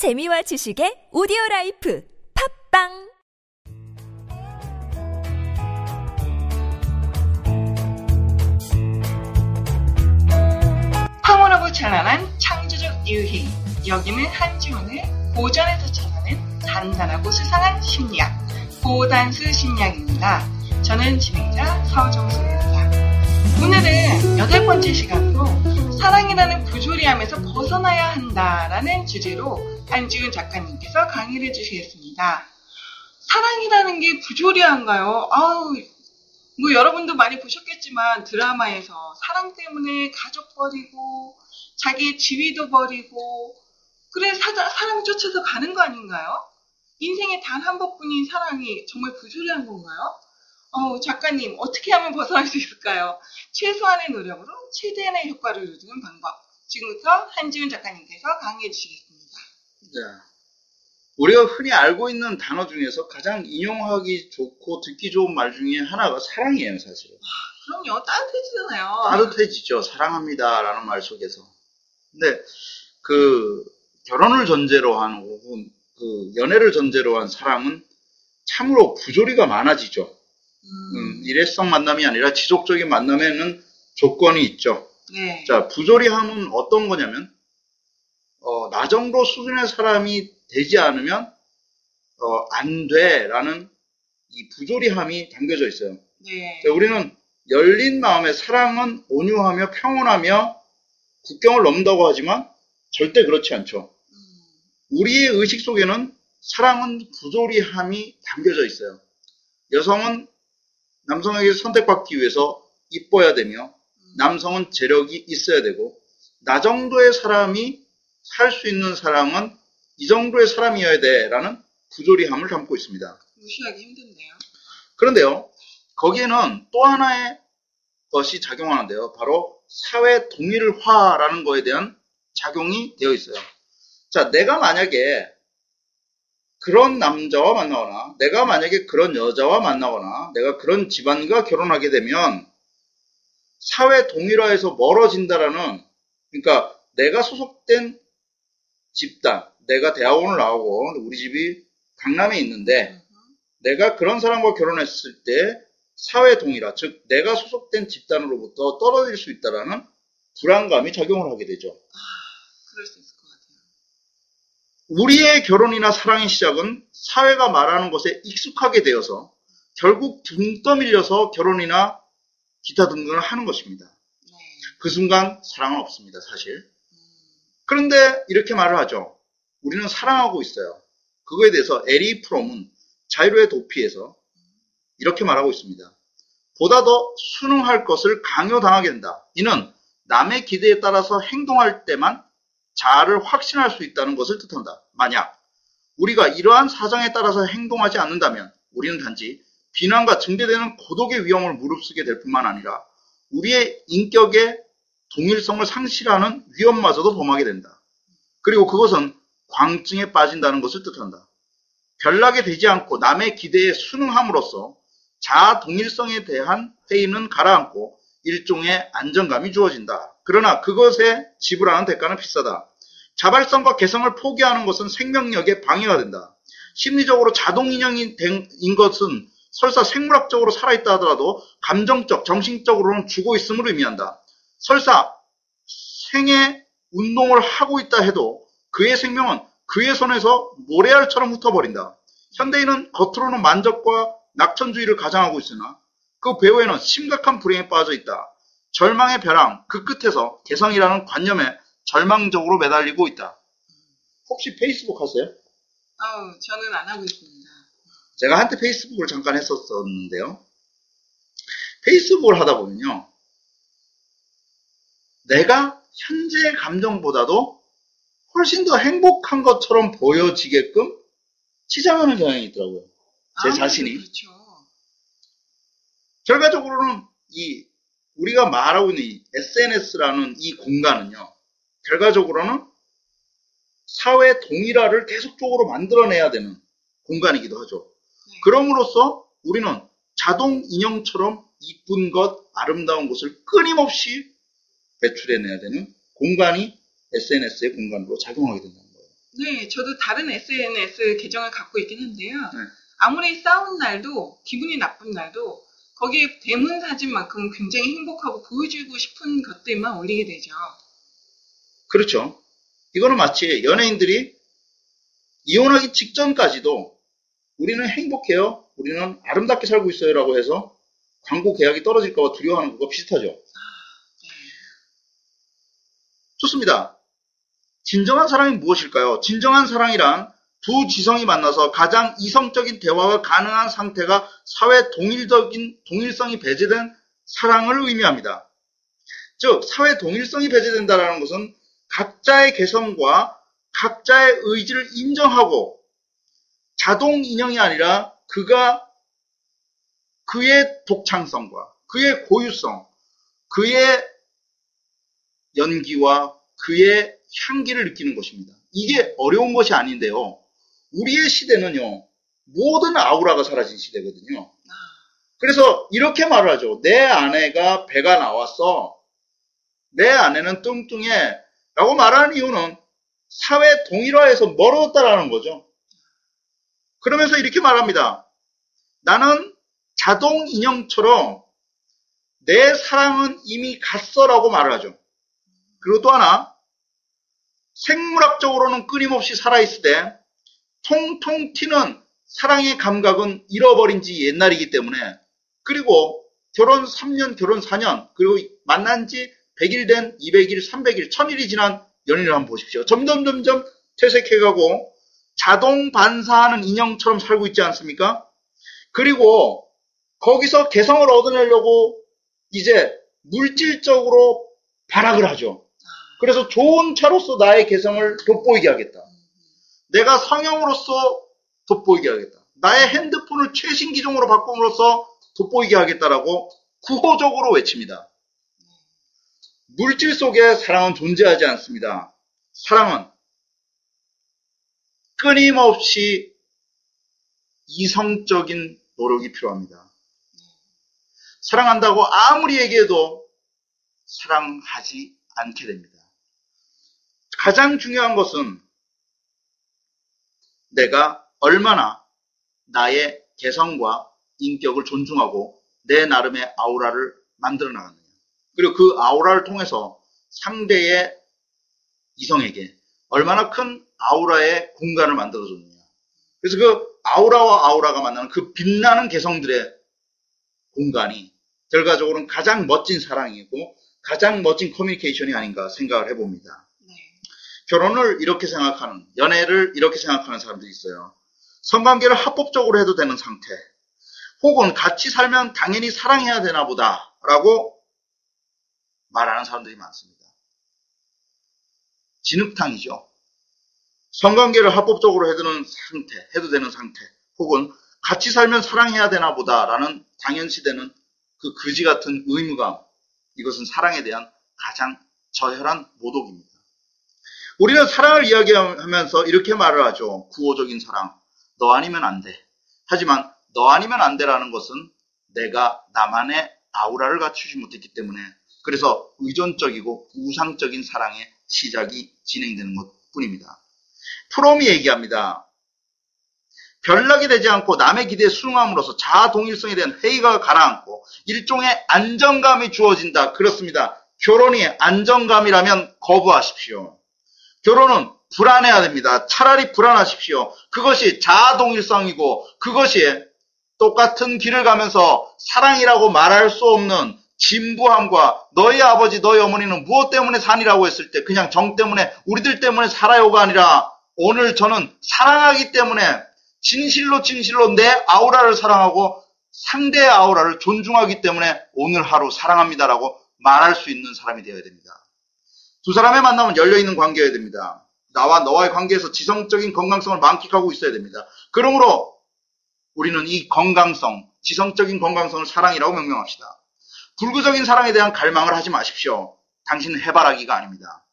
재미와 지식의 오디오 라이프 팟빵 황홀하고 찬란한 창조적 유희. 여기는 한지훈을 고전에서 찾아낸 단단하고 수상한 심리학. 고단수 심리학입니다. 저는 진행자 서정수입니다. 오늘은 여덟 번째 시간으로 사랑이라는 부조리함에서 벗어나야 한다라는 주제로 한지훈 작가님께서 강의를 주시겠습니다. 사랑이라는 게 부조리한가요? 아우, 뭐 여러분도 많이 보셨겠지만 드라마에서 사랑 때문에 가족 버리고 자기 지위도 버리고 그래 사, 사랑 쫓아서 가는 거 아닌가요? 인생에 단 한 번뿐인 사랑이 정말 부조리한 건가요? 어, 작가님 어떻게 하면 벗어날 수 있을까요? 최소한의 노력으로 최대한의 효과를 누리는 방법. 지금부터 한지훈 작가님께서 강의해 주시겠습니다. 네. 우리가 흔히 알고 있는 단어 중에서 가장 인용하기 좋고 듣기 좋은 말 중에 하나가 사랑이에요, 사실은. 그럼요, 따뜻해지잖아요. 따뜻해지죠. 사랑합니다 라는 말 속에서. 근데 그 결혼을 전제로 한 혹은 그 연애를 전제로 한 사랑은 참으로 부조리가 많아지죠. 음, 음, 일회성 만남이 아니라 지속적인 만남에는 조건이 있죠. 네. 자, 부조리함은 어떤 거냐면, 어, 나 정도 수준의 사람이 되지 않으면, 어, 안 돼. 라는 이 부조리함이 담겨져 있어요. 네. 자, 우리는 열린 마음의 사랑은 온유하며 평온하며 국경을 넘는다고 하지만 절대 그렇지 않죠. 음, 우리의 의식 속에는 사랑은 부조리함이 담겨져 있어요. 여성은 남성에게 선택받기 위해서 이뻐야 되며, 남성은 재력이 있어야 되고, 나 정도의 사람이 살 수 있는 사랑은 이 정도의 사람이어야 돼. 라는 부조리함을 담고 있습니다. 무시하기 힘든데요. 그런데요, 거기에는 또 하나의 것이 작용하는데요. 바로 사회 동일화라는 거에 대한 작용이 되어 있어요. 자, 내가 만약에 그런 남자와 만나거나, 내가 만약에 그런 여자와 만나거나, 내가 그런 집안과 결혼하게 되면 사회 동일화에서 멀어진다라는, 그러니까 내가 소속된 집단, 내가 대학원을 나오고 우리 집이 강남에 있는데, 내가 그런 사람과 결혼했을 때 사회 동일화, 즉 내가 소속된 집단으로부터 떨어질 수 있다라는 불안감이 작용을 하게 되죠. 그럴 수 있을. 우리의 결혼이나 사랑의 시작은 사회가 말하는 것에 익숙하게 되어서 결국 등 떠밀려서 결혼이나 기타 등등을 하는 것입니다. 네. 그 순간 사랑은 없습니다, 사실. 음, 그런데 이렇게 말을 하죠. 우리는 사랑하고 있어요. 그거에 대해서 에리 프롬은 자유로의 도피에서 이렇게 말하고 있습니다. 보다 더 순응할 것을 강요당하게 된다. 이는 남의 기대에 따라서 행동할 때만 자아를 확신할 수 있다는 것을 뜻한다. 만약 우리가 이러한 사정에 따라서 행동하지 않는다면 우리는 단지 비난과 증대되는 고독의 위험을 무릅쓰게 될 뿐만 아니라 우리의 인격의 동일성을 상실하는 위험마저도 범하게 된다. 그리고 그것은 광증에 빠진다는 것을 뜻한다. 별나게 되지 않고 남의 기대에 순응함으로써 자아 동일성에 대한 회의는 가라앉고 일종의 안정감이 주어진다. 그러나 그것에 지불하는 대가는 비싸다. 자발성과 개성을 포기하는 것은 생명력에 방해가 된다. 심리적으로 자동인형인 것은 설사 생물학적으로 살아있다 하더라도 감정적, 정신적으로는 죽어 있음을 의미한다. 설사 생애 운동을 하고 있다 해도 그의 생명은 그의 손에서 모래알처럼 흩어버린다. 현대인은 겉으로는 만족과 낙천주의를 가장하고 있으나 그 배후에는 심각한 불행에 빠져 있다. 절망의 벼랑 그 끝에서 개성이라는 관념에 절망적으로 매달리고 있다. 혹시 페이스북 하세요? 아우, 저는 안 하고 있습니다. 제가 한때 페이스북을 잠깐 했었었는데요. 페이스북을 하다 보면요. 내가 현재의 감정보다도 훨씬 더 행복한 것처럼 보여지게끔 치장하는 경향이 있더라고요. 제 아무래도 자신이. 그렇죠. 결과적으로는 이 우리가 말하고 있는 이 SNS라는 이 공간은요. 결과적으로는 사회 동일화를 계속적으로 만들어내야 되는 공간이기도 하죠. 네. 그럼으로써 우리는 자동 인형처럼 이쁜 것, 아름다운 것을 끊임없이 배출해내야 되는 공간이 SNS의 공간으로 작용하게 된다는 거예요. 네, 저도 다른 SNS 계정을 갖고 있긴 한데요. 네. 아무리 싸운 날도, 기분이 나쁜 날도, 거기에 대문 사진만큼 굉장히 행복하고 보여주고 싶은 것들만 올리게 되죠. 그렇죠. 이거는 마치 연예인들이 이혼하기 직전까지도 우리는 행복해요. 우리는 아름답게 살고 있어요. 라고 해서 광고 계약이 떨어질까봐 두려워하는 것과 비슷하죠. 네. 좋습니다. 진정한 사랑이 무엇일까요? 진정한 사랑이란 두 지성이 만나서 가장 이성적인 대화가 가능한 상태가 사회 동일적인 동일성이 배제된 사랑을 의미합니다. 즉 사회 동일성이 배제된다는 것은 각자의 개성과 각자의 의지를 인정하고 자동 인형이 아니라 그가 그의 독창성과 그의 고유성, 그의 연기와 그의 향기를 느끼는 것입니다. 이게 어려운 것이 아닌데요. 우리의 시대는요, 모든 아우라가 사라진 시대거든요. 그래서 이렇게 말을 하죠. 내 아내가 배가 나왔어. 내 아내는 뚱뚱해. 라고 말하는 이유는 사회 동일화에서 멀어졌다라는 거죠. 그러면서 이렇게 말합니다. 나는 자동 인형처럼 내 사랑은 이미 갔어라고 말을 하죠. 그리고 또 하나, 생물학적으로는 끊임없이 살아있을 때 통통 튀는 사랑의 감각은 잃어버린 지 옛날이기 때문에 그리고 결혼 3년, 결혼 4년, 그리고 만난 지 100일 된 200일, 300일, 1000일이 지난 연인을 한번 보십시오. 점점, 점점 퇴색해가고 자동 반사하는 인형처럼 살고 있지 않습니까? 그리고 거기서 개성을 얻어내려고 이제 물질적으로 발악을 하죠. 그래서 좋은 차로서 나의 개성을 돋보이게 하겠다. 내가 성형으로서 돋보이게 하겠다. 나의 핸드폰을 최신 기종으로 바꿈으로써 돋보이게 하겠다라고 구호적으로 외칩니다. 물질 속에 사랑은 존재하지 않습니다. 사랑은 끊임없이 이성적인 노력이 필요합니다. 사랑한다고 아무리 얘기해도 사랑하지 않게 됩니다. 가장 중요한 것은 내가 얼마나 나의 개성과 인격을 존중하고 내 나름의 아우라를 만들어 나갔느냐. 그리고 그 아우라를 통해서 상대의 이성에게 얼마나 큰 아우라의 공간을 만들어줬느냐. 그래서 그 아우라와 아우라가 만나는 그 빛나는 개성들의 공간이 결과적으로는 가장 멋진 사랑이고 가장 멋진 커뮤니케이션이 아닌가 생각을 해봅니다. 네. 결혼을 이렇게 생각하는, 연애를 이렇게 생각하는 사람들이 있어요. 성관계를 합법적으로 해도 되는 상태. 혹은 같이 살면 당연히 사랑해야 되나 보다. 라고 말하는 사람들이 많습니다. 진흙탕이죠. 성관계를 합법적으로 해두는 상태, 해도 되는 상태. 혹은 같이 살면 사랑해야 되나 보다라는 당연시되는 그 그지 같은 의무감. 이것은 사랑에 대한 가장 저혈한 모독입니다. 우리는 사랑을 이야기하면서 이렇게 말을 하죠. 구호적인 사랑. 너 아니면 안 돼. 하지만 너 아니면 안 돼라는 것은 내가 나만의 아우라를 갖추지 못했기 때문에 그래서 의존적이고 우상적인 사랑의 시작이 진행되는 것 뿐입니다. 프롬이 얘기합니다. 별나게 되지 않고 남의 기대에 순응함으로써 자아 동일성에 대한 회의가 가라앉고 일종의 안정감이 주어진다. 그렇습니다. 결혼이 안정감이라면 거부하십시오. 결혼은 불안해야 됩니다. 차라리 불안하십시오. 그것이 자아 동일성이고 그것이 똑같은 길을 가면서 사랑이라고 말할 수 없는 진부함과 너희 아버지, 너희 어머니는 무엇 때문에 산이라고 했을 때 그냥 정 때문에 우리들 때문에 살아요가 아니라 오늘 저는 사랑하기 때문에 진실로 진실로 내 아우라를 사랑하고 상대의 아우라를 존중하기 때문에 오늘 하루 사랑합니다라고 말할 수 있는 사람이 되어야 됩니다. 두 사람의 만남은 열려있는 관계여야 됩니다. 나와 너와의 관계에서 지성적인 건강성을 만끽하고 있어야 됩니다. 그러므로 우리는 이 건강성, 지성적인 건강성을 사랑이라고 명명합시다. 불구적인 사랑에 대한 갈망을 하지 마십시오. 당신은 해바라기가 아닙니다.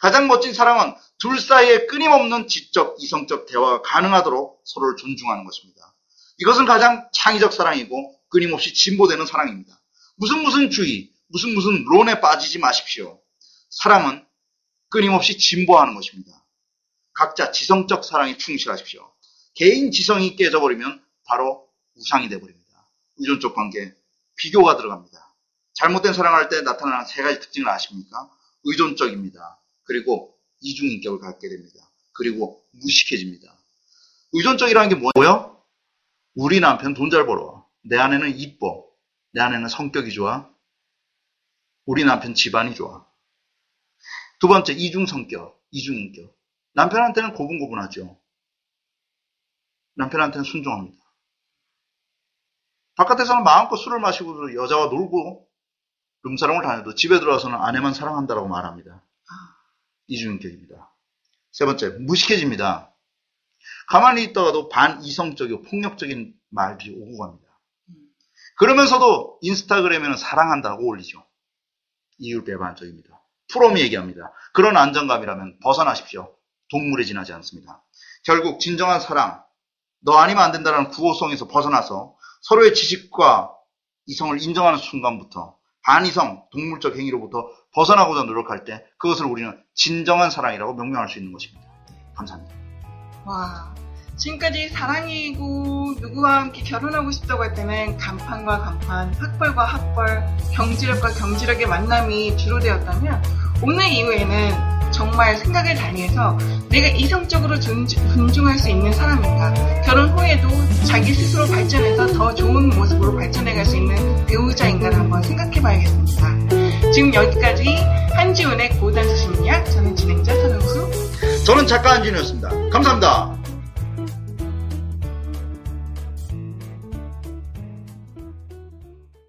가장 멋진 사랑은 둘 사이에 끊임없는 지적, 이성적 대화가 가능하도록 서로를 존중하는 것입니다. 이것은 가장 창의적 사랑이고 끊임없이 진보되는 사랑입니다. 무슨 무슨 주의, 무슨 무슨 론에 빠지지 마십시오. 사랑은 끊임없이 진보하는 것입니다. 각자 지성적 사랑에 충실하십시오. 개인 지성이 깨져버리면 바로 우상이 돼버립니다. 의존적 관계, 비교가 들어갑니다. 잘못된 사랑할 때 나타나는 세 가지 특징을 아십니까? 의존적입니다. 그리고 이중인격을 갖게 됩니다. 그리고 무식해집니다. 의존적이라는 게 뭐예요? 우리 남편 돈 잘 벌어. 내 아내는 이뻐. 내 아내는 성격이 좋아. 우리 남편 집안이 좋아. 두 번째, 이중성격, 이중인격. 남편한테는 고분고분하죠. 남편한테는 순종합니다. 바깥에서는 마음껏 술을 마시고 여자와 놀고 룸사롱을 다녀도 집에 들어와서는 아내만 사랑한다라고 말합니다. 이중인격입니다. 세 번째, 무식해집니다. 가만히 있다가도 반이성적이고 폭력적인 말들이 오고 갑니다. 그러면서도 인스타그램에는 사랑한다고 올리죠. 이율 배반적입니다. 프롬이 얘기합니다. 그런 안정감이라면 벗어나십시오. 동물에 지나지 않습니다. 결국 진정한 사랑, 너 아니면 안 된다는 구호성에서 벗어나서 서로의 지식과 이성을 인정하는 순간부터 반이성, 동물적 행위로부터 벗어나고자 노력할 때 그것을 우리는 진정한 사랑이라고 명명할 수 있는 것입니다. 감사합니다. 와, 지금까지 사랑이고 누구와 함께 결혼하고 싶다고 할 때는 간판과 간판, 학벌과 학벌, 경지력과 경지력의 만남이 주로 되었다면 오늘 이후에는 정말 생각을 달리해서 내가 이성적으로 존중, 할수 있는 사람인가 결혼 후에도 자기 스스로 발전해서 더 좋은 모습으로 발전해 갈 수 있는 배우자인가를 한번 생각해 봐야겠습니다. 지금 여기까지 한지훈의 고단수 심리학 저는 진행자 서정수 저는 작가 한진우였습니다. 감사합니다.